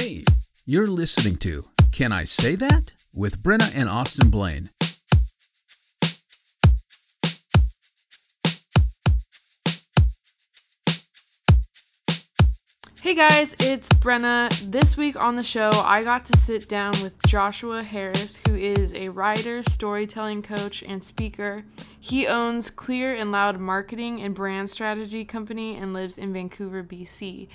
Hey, you're listening to Can I Say That? with Brenna and Austin Blaine. Hey guys, it's Brenna. This week on the show, I got to sit down with Joshua Harris, who is a writer, storytelling coach, and speaker. He owns Clear and Loud Marketing and Brand Strategy Company and lives in Vancouver, BC.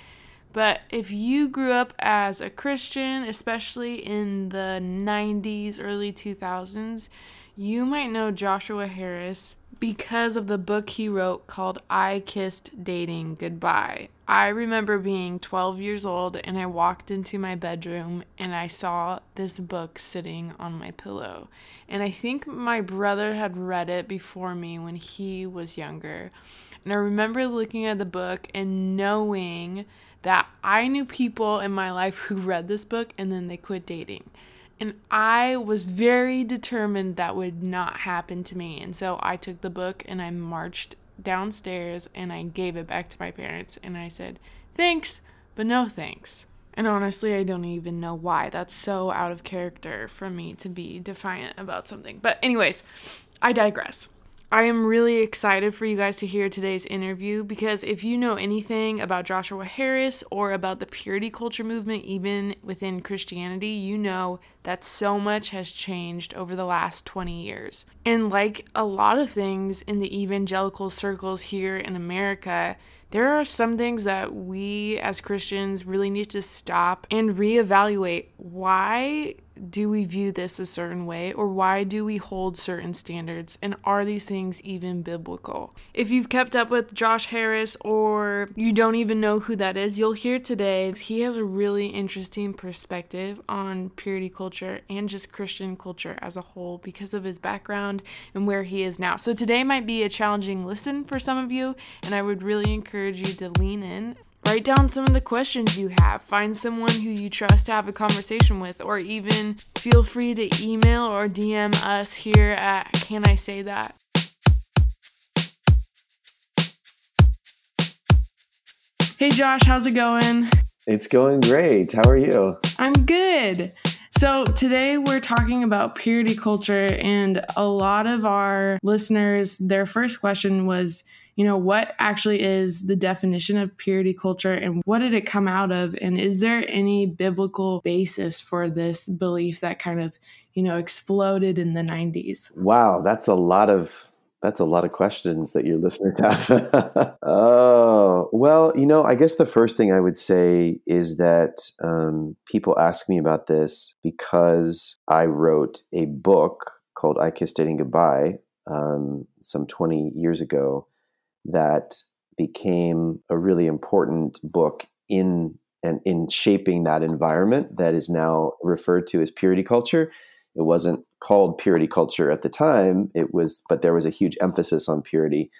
But if you grew up as a Christian, especially in the 90s, early 2000s, you might know Joshua Harris because of the book he wrote called I Kissed Dating Goodbye. I remember being 12 years old and I walked into my bedroom and I saw this book sitting on my pillow. And I think my brother had read it before me when he was younger. And I remember looking at the book and knowing that I knew people in my life who read this book and then they quit dating. And I was very determined that would not happen to me. And so I took the book and I marched downstairs and I gave it back to my parents and I said, thanks, but no thanks. And honestly, I don't even know why. That's so out of character for me to be defiant about something. But, anyways, I digress. I am really excited for you guys to hear today's interview because if you know anything about Joshua Harris or about the purity culture movement, even within Christianity, you know that so much has changed over the last 20 years. And like a lot of things in the evangelical circles here in America, there are some things that we as Christians really need to stop and reevaluate. Why do we view this a certain way or why do we hold certain standards and are these things even biblical? If you've kept up with josh harris or you don't even know who that is you'll hear today he has a really interesting perspective on purity culture and just christian culture as a whole because of his background and where he is now. So today might be a challenging listen for some of you and i would really encourage you to lean in Write down some of the questions you have. Find someone who you trust to have a conversation with, or even feel free to email or DM us here at Can I Say That? Hey Josh, how's it going? It's going great. How are you? I'm good. So, today we're talking about purity culture, and a lot of our listeners, their first question was, you know, what actually is the definition of purity culture and what did it come out of? And is there any biblical basis for this belief that kind of, you know, exploded in the 90s? Wow, that's a lot of that's a lot of questions that your listeners have. oh, well, you know, I guess the first thing I would say is that um, people ask me about this because I wrote a book called I Kissed Dating Goodbye um, some 20 years ago that became a really important book in and in shaping that environment that is now referred to as purity culture. It wasn't called purity culture at the time. It was, but there was a huge emphasis on purity.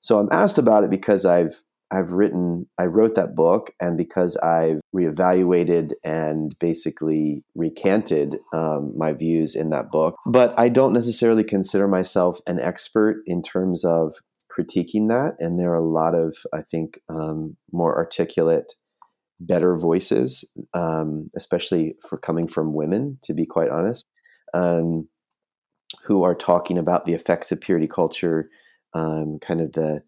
So I'm asked about it because I've I've written I wrote that book and because I've reevaluated and basically recanted um, my views in that book. But I don't necessarily consider myself an expert in terms of critiquing that, and there are a lot of, I think, um, more articulate, better voices, um, especially for coming from women, to be quite honest, um, who are talking about the effects of purity culture, um, kind of the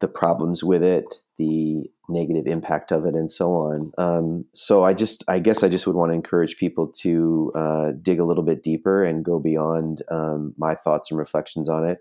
the problems with it, the negative impact of it, and so on. Um, so I just, I guess, I just would want to encourage people to uh, dig a little bit deeper and go beyond um, my thoughts and reflections on it.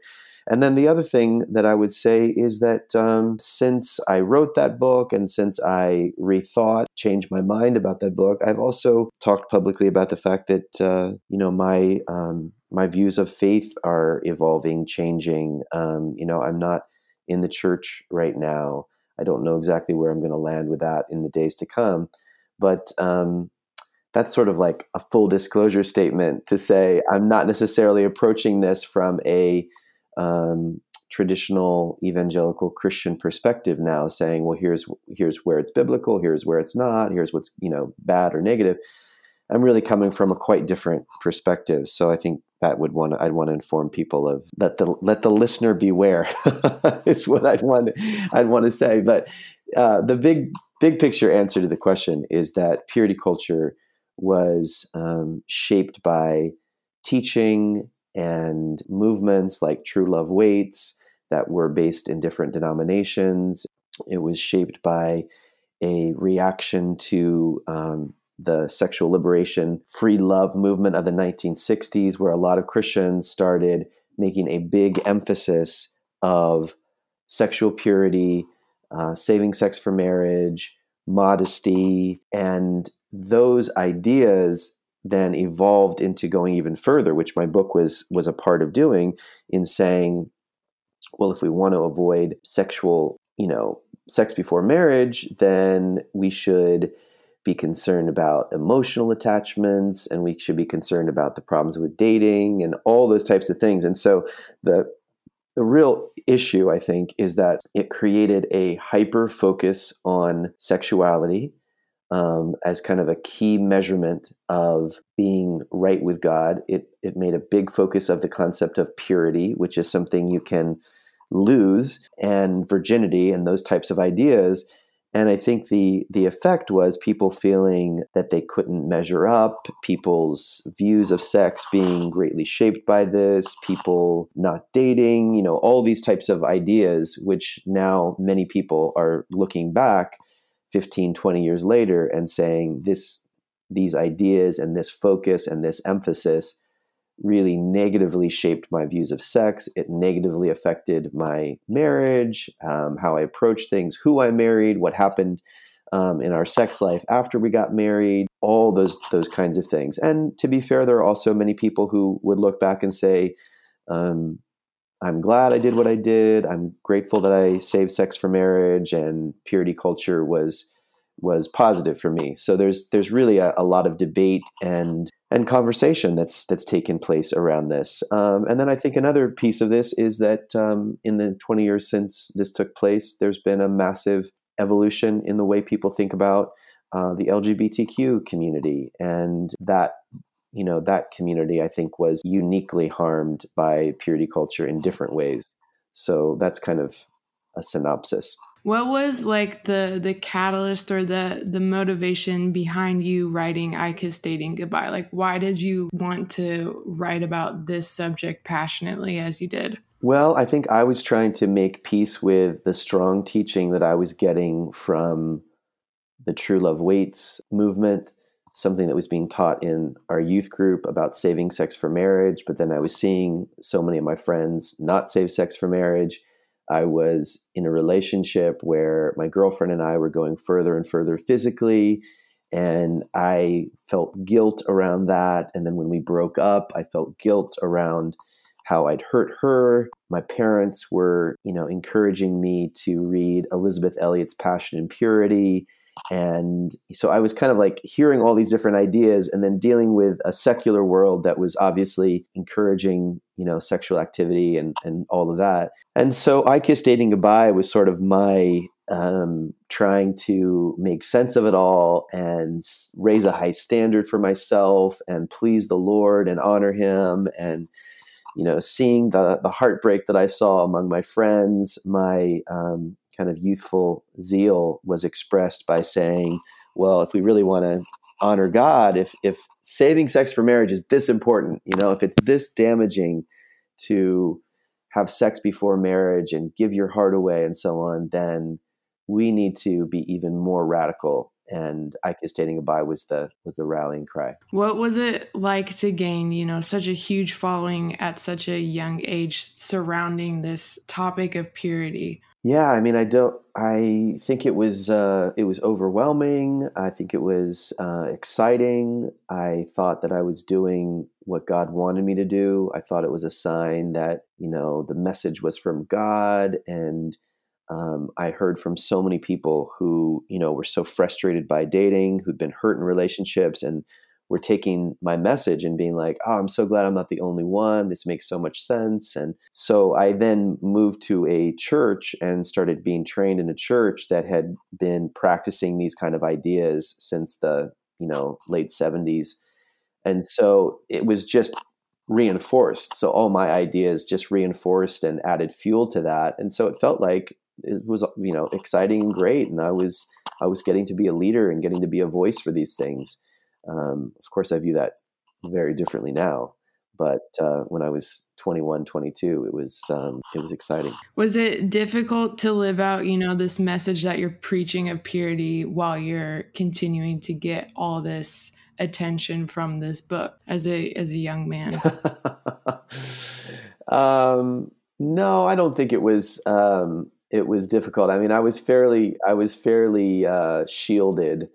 And then the other thing that I would say is that um, since I wrote that book and since I rethought, changed my mind about that book, I've also talked publicly about the fact that uh, you know my um, my views of faith are evolving, changing. Um, you know, I'm not in the church right now. I don't know exactly where I'm going to land with that in the days to come, but um, that's sort of like a full disclosure statement to say I'm not necessarily approaching this from a um, traditional evangelical Christian perspective now, saying, "Well, here's here's where it's biblical, here's where it's not, here's what's you know bad or negative." I'm really coming from a quite different perspective, so I think that would want I'd want to inform people of let the let the listener beware is what I'd want I'd want to say. But uh, the big big picture answer to the question is that purity culture was um, shaped by teaching and movements like True Love Waits that were based in different denominations. It was shaped by a reaction to um, the sexual liberation, free love movement of the 1960s, where a lot of Christians started making a big emphasis of sexual purity, uh, saving sex for marriage, modesty, and those ideas then evolved into going even further, which my book was was a part of doing, in saying, well, if we want to avoid sexual, you know, sex before marriage, then we should be concerned about emotional attachments and we should be concerned about the problems with dating and all those types of things. And so the the real issue, I think, is that it created a hyper focus on sexuality um, as kind of a key measurement of being right with God. It, it made a big focus of the concept of purity, which is something you can lose, and virginity, and those types of ideas. And I think the the effect was people feeling that they couldn't measure up, people's views of sex being greatly shaped by this, people not dating, you know, all these types of ideas, which now many people are looking back 15, 20 years later and saying this these ideas and this focus and this emphasis really negatively shaped my views of sex. It negatively affected my marriage, um, how I approached things, who I married, what happened um, in our sex life after we got married, all those those kinds of things. And to be fair, there are also many people who would look back and say, um, "I'm glad I did what I did. I'm grateful that I saved sex for marriage, and purity culture was." was positive for me. So there's there's really a, a lot of debate and and conversation that's that's taken place around this. Um, and then I think another piece of this is that um, in the 20 years since this took place, there's been a massive evolution in the way people think about uh, the LGBTQ community, and that you know that community I think was uniquely harmed by purity culture in different ways. So that's kind of a synopsis. What was like the the catalyst or the the motivation behind you writing I Kissed Dating Goodbye? Like why did you want to write about this subject passionately as you did? Well, I think I was trying to make peace with the strong teaching that I was getting from the True Love Waits movement, something that was being taught in our youth group about saving sex for marriage, but then I was seeing so many of my friends not save sex for marriage I was in a relationship where my girlfriend and I were going further and further physically. And I felt guilt around that. And then when we broke up, I felt guilt around how I'd hurt her. My parents were, you know, encouraging me to read Elisabeth Elliot's Passion and Purity and so I was kind of like hearing all these different ideas and then dealing with a secular world that was obviously encouraging, you know, sexual activity and, and all of that. And so I Kissed Dating Goodbye was sort of my um, trying to make sense of it all and raise a high standard for myself and please the Lord and honor Him and you know seeing the the heartbreak that I saw among my friends, my um, kind of youthful zeal was expressed by saying, well, if we really want to honor God, if if saving sex for marriage is this important, you know, if it's this damaging to have sex before marriage and give your heart away and so on, then we need to be even more radical and I Kissed Dating Goodbye was the was the rallying cry. What was it like to gain, you know, such a huge following at such a young age surrounding this topic of purity? Yeah, I mean, I don't. I think it was uh, it was overwhelming. I think it was uh, exciting. I thought that I was doing what God wanted me to do. I thought it was a sign that you know the message was from God, and um, I heard from so many people who you know were so frustrated by dating, who'd been hurt in relationships, and were taking my message and being like, oh, I'm so glad I'm not the only one. This makes so much sense. And so I then moved to a church and started being trained in a church that had been practicing these kind of ideas since the, you know, late 70s. And so it was just reinforced. So all my ideas just reinforced and added fuel to that. And so it felt like it was you know exciting and great, and I was I was getting to be a leader and getting to be a voice for these things. Um, of course, I view that very differently now but uh, when I was 21, 22, it was um, it was exciting. Was it difficult to live out, you know, this message that you're preaching of purity while you're continuing to get all this attention from this book as a as a young man? um, no, I don't think it was. Um, it was difficult. I mean, I was fairly I was fairly uh, shielded.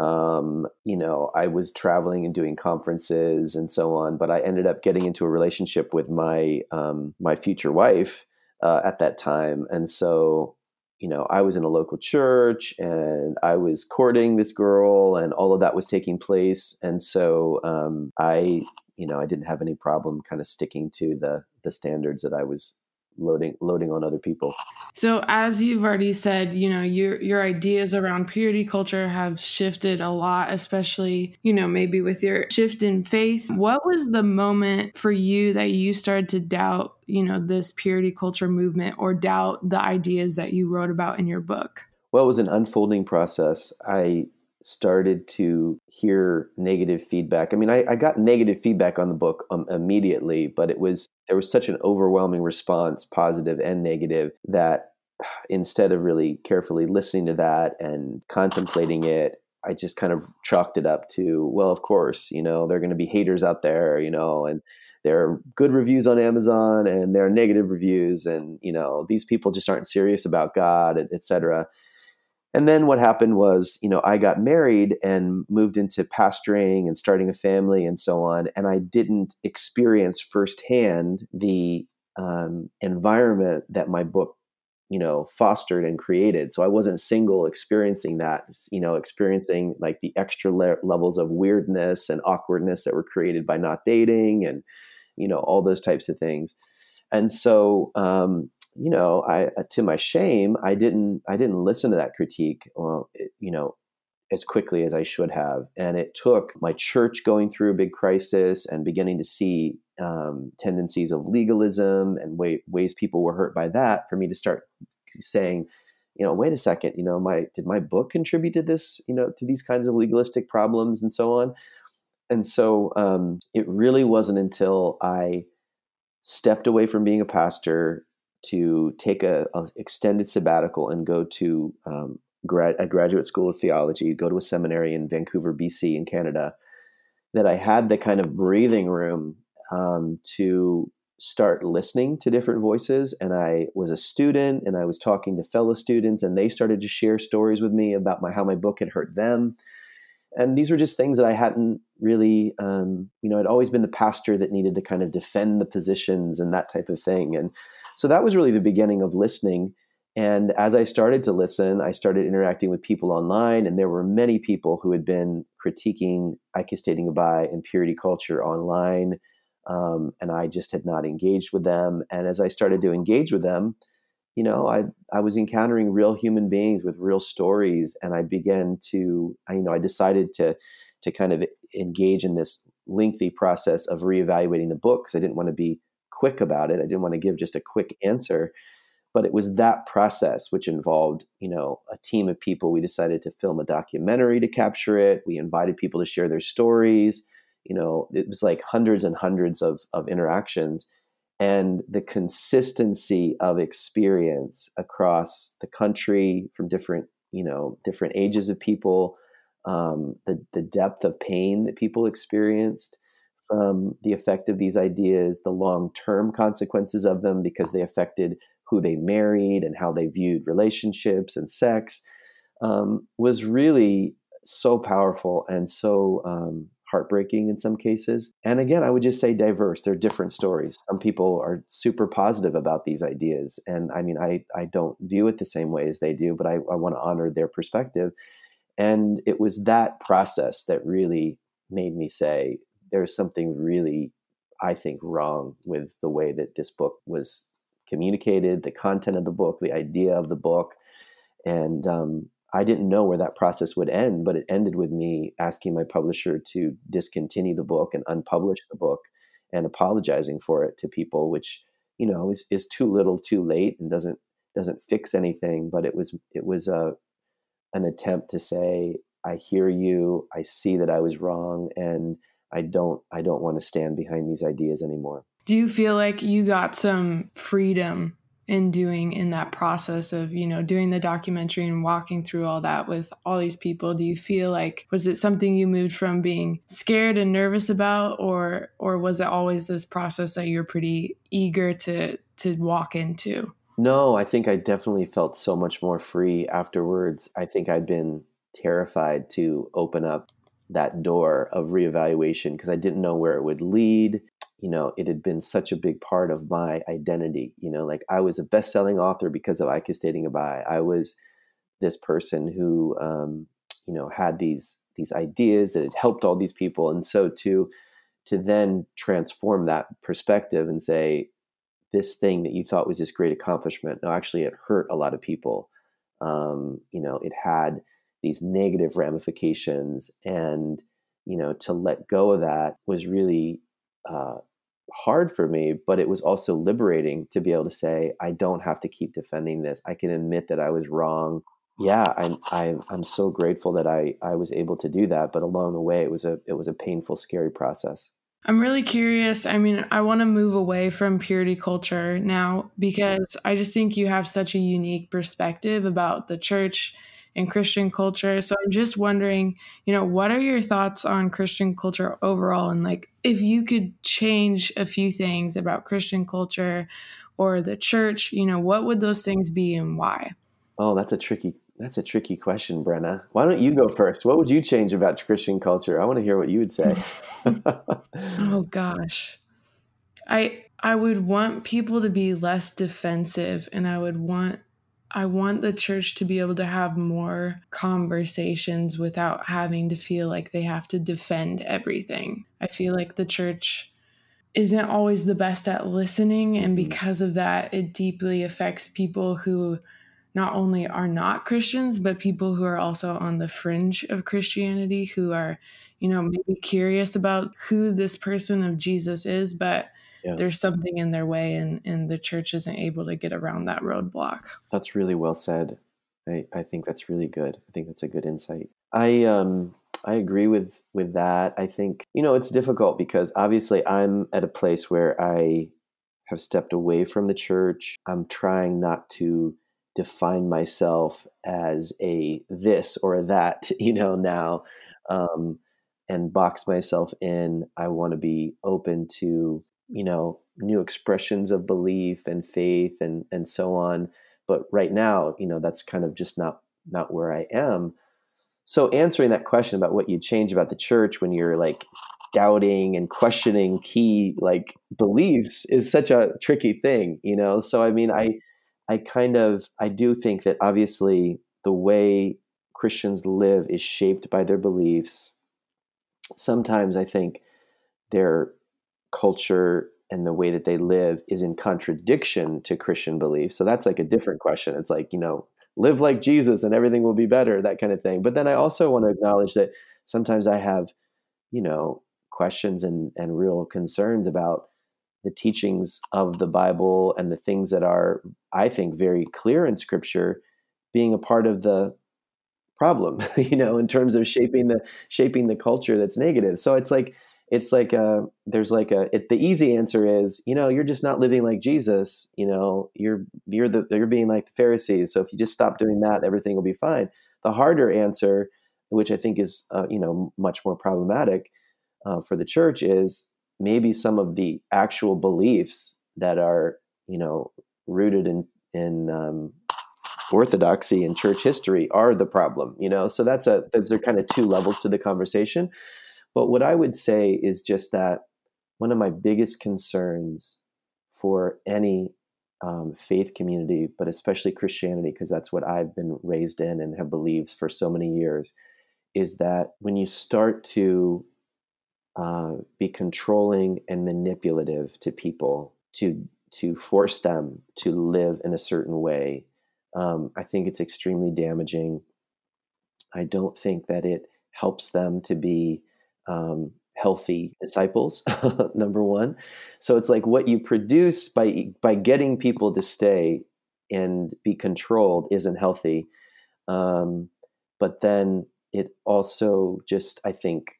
Um, you know, I was traveling and doing conferences and so on, but I ended up getting into a relationship with my um, my future wife uh, at that time, and so you know, I was in a local church and I was courting this girl, and all of that was taking place, and so um, I, you know, I didn't have any problem kind of sticking to the the standards that I was loading loading on other people. So as you've already said, you know, your your ideas around purity culture have shifted a lot, especially, you know, maybe with your shift in faith. What was the moment for you that you started to doubt, you know, this purity culture movement or doubt the ideas that you wrote about in your book? Well, it was an unfolding process. I started to hear negative feedback. I mean, I, I got negative feedback on the book um, immediately, but it was there was such an overwhelming response, positive and negative, that instead of really carefully listening to that and contemplating it, I just kind of chalked it up to, well, of course, you know, there are going to be haters out there, you know, and there are good reviews on Amazon and there are negative reviews, and you know, these people just aren't serious about God, et cetera. And then what happened was, you know, I got married and moved into pastoring and starting a family and so on. And I didn't experience firsthand the um, environment that my book, you know, fostered and created. So I wasn't single experiencing that, you know, experiencing like the extra le- levels of weirdness and awkwardness that were created by not dating and, you know, all those types of things. And so um, you know, I uh, to my shame, I didn't I didn't listen to that critique, it, you know, as quickly as I should have, and it took my church going through a big crisis and beginning to see um, tendencies of legalism and way, ways people were hurt by that for me to start saying, you know, wait a second, you know, my did my book contribute to this, you know, to these kinds of legalistic problems and so on, and so um, it really wasn't until I stepped away from being a pastor to take a, a extended sabbatical and go to um, grad, a graduate school of theology, go to a seminary in Vancouver, BC, in Canada, that I had the kind of breathing room um, to start listening to different voices. And I was a student, and I was talking to fellow students, and they started to share stories with me about my how my book had hurt them. And these were just things that I hadn't really, um, you know, I'd always been the pastor that needed to kind of defend the positions and that type of thing. And so that was really the beginning of listening. And as I started to listen, I started interacting with people online, and there were many people who had been critiquing Kissed Dating Goodbye and purity culture online. Um, and I just had not engaged with them. And as I started to engage with them, you know, I I was encountering real human beings with real stories, and I began to, I, you know, I decided to to kind of engage in this lengthy process of reevaluating the book because I didn't want to be quick about it. I didn't want to give just a quick answer, but it was that process which involved, you know, a team of people. We decided to film a documentary to capture it. We invited people to share their stories. You know, it was like hundreds and hundreds of of interactions and the consistency of experience across the country from different you know different ages of people um, the the depth of pain that people experienced from the effect of these ideas, the long term consequences of them because they affected who they married and how they viewed relationships and sex, um, was really so powerful and so um, heartbreaking in some cases. And again, I would just say diverse. They're different stories. Some people are super positive about these ideas. And I mean, I, I don't view it the same way as they do, but I, I want to honor their perspective. And it was that process that really made me say, there's something really, I think, wrong with the way that this book was communicated, the content of the book, the idea of the book. And um, I didn't know where that process would end, but it ended with me asking my publisher to discontinue the book and unpublish the book and apologizing for it to people, which, you know, is, is too little too late and doesn't doesn't fix anything, but it was it was a an attempt to say, I hear you, I see that I was wrong, and I don't I don't want to stand behind these ideas anymore. Do you feel like you got some freedom in doing in that process of you know doing the documentary and walking through all that with all these people? Do you feel like was it something you moved from being scared and nervous about or or was it always this process that you're pretty eager to to walk into? No i think i definitely felt so much more free afterwards. I think i'd been terrified to open up that door of reevaluation because i didn't know where it would lead you know, it had been such a big part of my identity. You know, like I was a best-selling author because of I Kissed Dating Goodbye. I was this person who, um, you know, had these these ideas that had helped all these people, and so to to then transform that perspective and say, this thing that you thought was this great accomplishment, no, actually, it hurt a lot of people. Um, you know, it had these negative ramifications, and you know, to let go of that was really uh, hard for me, but it was also liberating to be able to say, I don't have to keep defending this. I can admit that I was wrong. Yeah, I'm I'm I'm so grateful that I I was able to do that. But along the way, it was a it was a painful, scary process. I'm really curious. I mean, I want to move away from purity culture now because I just think you have such a unique perspective about the church and Christian culture. So I'm just wondering, you know, what are your thoughts on Christian culture overall? And like, if you could change a few things about Christian culture or the church, you know, what would those things be and why? Oh, that's a tricky that's a tricky question, Brenna. Why don't you go first? What would you change about Christian culture? I want to hear what you would say. oh gosh. I I would want people to be less defensive and I would want I want the church to be able to have more conversations without having to feel like they have to defend everything. I feel like the church isn't always the best at listening, and mm-hmm. because of that, it deeply affects people who not only are not Christians, but people who are also on the fringe of Christianity, who are, you know, maybe curious about who this person of Jesus is, but yeah. there's something in their way and, and the church isn't able to get around that roadblock. That's really well said. I, I think that's really good. I think that's a good insight. I um I agree with with that. I think you know it's difficult because obviously I'm at a place where I have stepped away from the church. I'm trying not to define myself as a this or a that, you know, now, um, and box myself in. I want to be open to you know new expressions of belief and faith and and so on. But right now you know that's kind of just not not where i am. So answering that question about what you change about the church when you're like doubting and questioning key like beliefs is such a tricky thing you know? So i mean i i kind of i do think that obviously the way christians live is shaped by their beliefs. Sometimes i think they're culture and the way that they live is in contradiction to Christian belief. So that's like a different question. It's like, you know, live like Jesus and everything will be better, that kind of thing. But then I also want to acknowledge that sometimes I have, you know, questions and, and real concerns about the teachings of the Bible and the things that are, I think, very clear in scripture being a part of the problem, you know, in terms of shaping the shaping the culture that's negative. So it's like it's like a there's like a it, the easy answer is you know you're just not living like Jesus you know you're you're the you're being like the Pharisees. So if you just stop doing that everything will be fine. The harder answer which I think is uh, you know much more problematic uh, for the church is maybe some of the actual beliefs that are you know rooted in in um, orthodoxy and church history are the problem you know? So that's a that's there kind of two levels to the conversation but what I would say is just that one of my biggest concerns for any um, faith community, but especially Christianity, because that's what I've been raised in and have believed for so many years, is that when you start to uh, be controlling and manipulative to people to to force them to live in a certain way, um, I think it's extremely damaging. I don't think that it helps them to be um, healthy disciples number one so it's like what you produce by by getting people to stay and be controlled isn't healthy. Um, but then it also just, I think,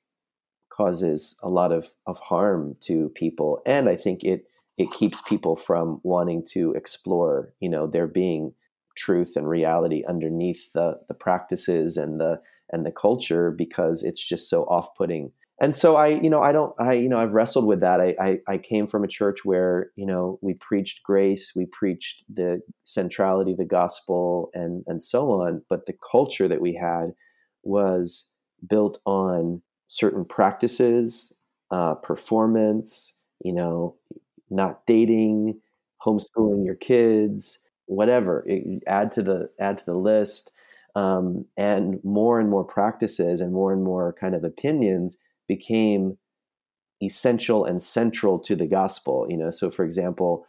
causes a lot of, of harm to people. And I think it, it keeps people from wanting to explore, you know, there being truth and reality underneath the, the practices and the, and the culture because it's just so off-putting. And so i you know i don't i you know i've wrestled with that. I, I, I came from a church where you know we preached grace we preached the centrality of the gospel and and so on but the culture that we had was built on certain practices uh, performance you know not dating homeschooling your kids whatever. It, add to the add to the list um, and more and more practices and more and more kind of opinions became essential and central to the gospel you know? So for example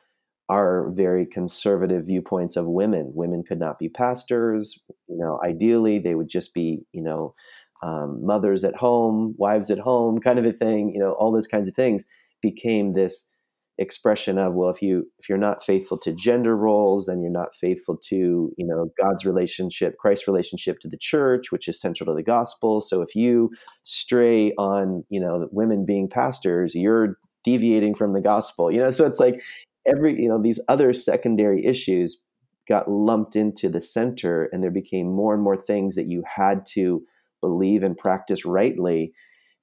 our very conservative viewpoints of women women could not be pastors you know ideally they would just be you know um, mothers at home wives at home kind of a thing you know all those kinds of things became this expression of well if you if you're not faithful to gender roles then you're not faithful to you know god's relationship christ's relationship to the church which is central to the gospel. So if you stray on you know women being pastors you're deviating from the gospel you know? So it's like every you know these other secondary issues got lumped into the center and there became more and more things that you had to believe and practice rightly.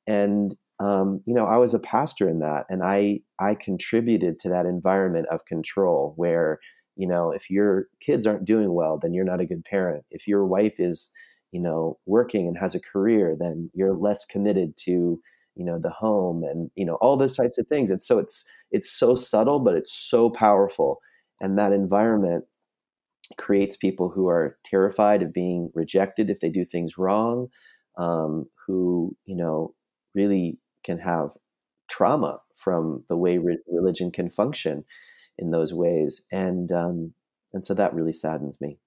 And um, you know, I was a pastor in that, and I I contributed to that environment of control where you know if your kids aren't doing well, then you're not a good parent. If your wife is you know working and has a career, then you're less committed to you know the home and you know all those types of things. And so it's it's so subtle, but it's so powerful, and that environment creates people who are terrified of being rejected if they do things wrong, um, who you know really can have trauma from the way re- religion can function in those ways, and um, and so that really saddens me.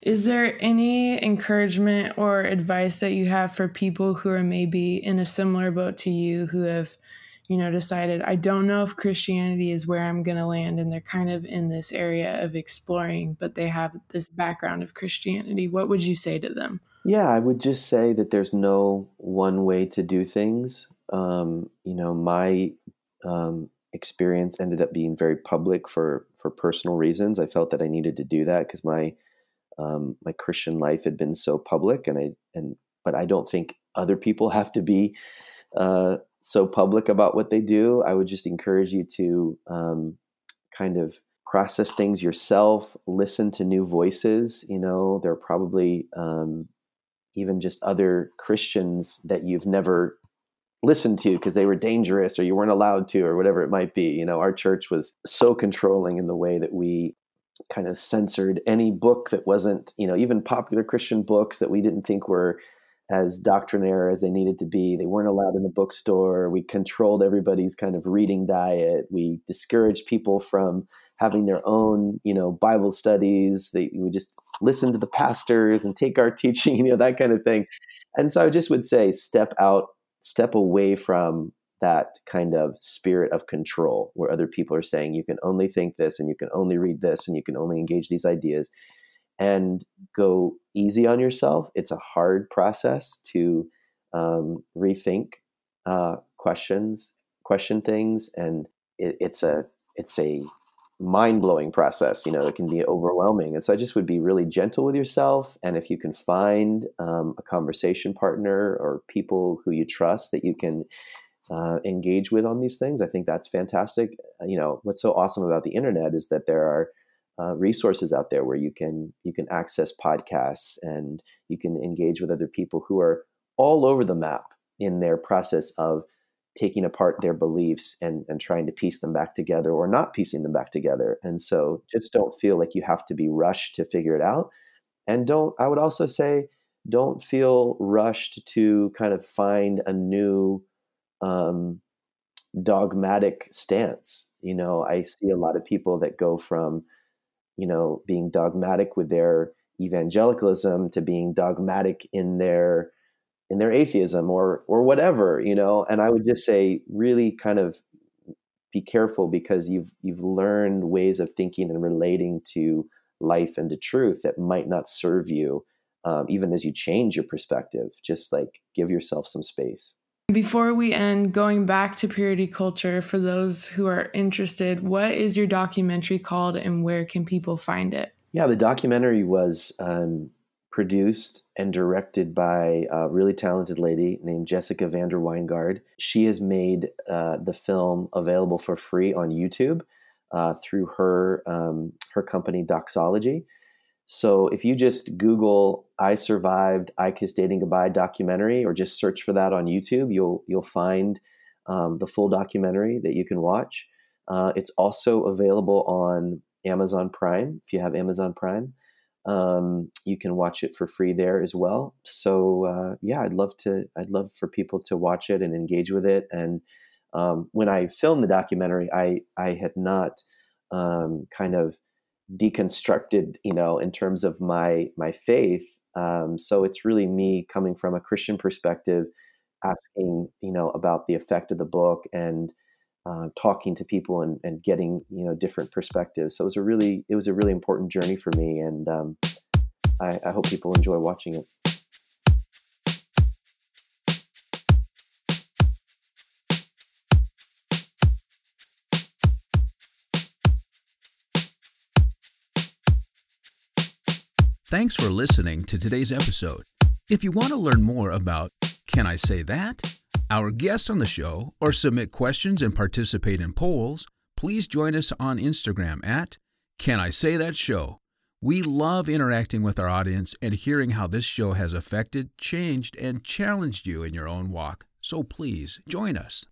Is there any encouragement or advice that you have for people who are maybe in a similar boat to you, who have, you know, decided I don't know if Christianity is where I'm going to land, and they're kind of in this area of exploring, but they have this background of Christianity? What would you say to them? Yeah, I would just say that there's no one way to do things um, you know, my um, experience ended up being very public for for personal reasons. I felt that I needed to do that because my um, my Christian life had been so public, and I and but I don't think other people have to be uh, so public about what they do. I would just encourage you to um, kind of process things yourself, listen to new voices. You know, there are probably um, even just other Christians that you've never listened to because they were dangerous or you weren't allowed to or whatever it might be. You know, our church was so controlling in the way that we kind of censored any book that wasn't, you know, even popular Christian books that we didn't think were as doctrinaire as they needed to be. They weren't allowed in the bookstore. We controlled everybody's kind of reading diet. We discouraged people from having their own, you know, Bible studies. They would just listen to the pastors and take our teaching, you know, that kind of thing. And so I just would say step out step away from that kind of spirit of control where other people are saying you can only think this and you can only read this and you can only engage these ideas and go easy on yourself. It's a hard process to um, rethink uh, questions question things and it, it's a it's a mind blowing process. You know, it can be overwhelming. And so I just would be really gentle with yourself. And if you can find um, a conversation partner or people who you trust that you can uh, engage with on these things, I think that's fantastic. Uh, you know, what's so awesome about the internet is that there are uh, resources out there where you can you can access podcasts and you can engage with other people who are all over the map in their process of taking apart their beliefs and, and trying to piece them back together or not piecing them back together. And so just don't feel like you have to be rushed to figure it out. And don't, I would also say, don't feel rushed to kind of find a new um, dogmatic stance. You know, I see a lot of people that go from, you know, being dogmatic with their evangelicalism to being dogmatic in their in their atheism or or whatever you know? And i would just say really kind of be careful because you've you've learned ways of thinking and relating to life and to truth that might not serve you um, even as you change your perspective. Just like give yourself some space. Before we end going back to purity culture for those who are interested what is your documentary called and where can people find it? Yeah the documentary was um, produced and directed by a really talented lady named Jessica Van Der Wyngaard. She has made uh, the film available for free on YouTube uh, through her um, her company Doxology. So if you just Google "I survived, I kissed dating goodbye" documentary, or just search for that on YouTube, you'll you'll find um, the full documentary that you can watch. Uh, it's also available on Amazon Prime if you have Amazon Prime. Um, you can watch it for free there as well. So uh, yeah, I'd love to. I'd love for people to watch it and engage with it. And um, when I filmed the documentary, I I had not um, kind of deconstructed, you know, in terms of my my faith. Um, so it's really me coming from a Christian perspective, asking you know about the effect of the book and uh, talking to people and, and getting you know different perspectives. So it was a really it was a really important journey for me, and um, I, I hope people enjoy watching it. Thanks for listening to today's episode. If you want to learn more about Can I Say That? Our guests on the show, or submit questions and participate in polls, please join us on Instagram at Can I Say That Show? We love interacting with our audience and hearing how this show has affected, changed, and challenged you in your own walk. So please join us.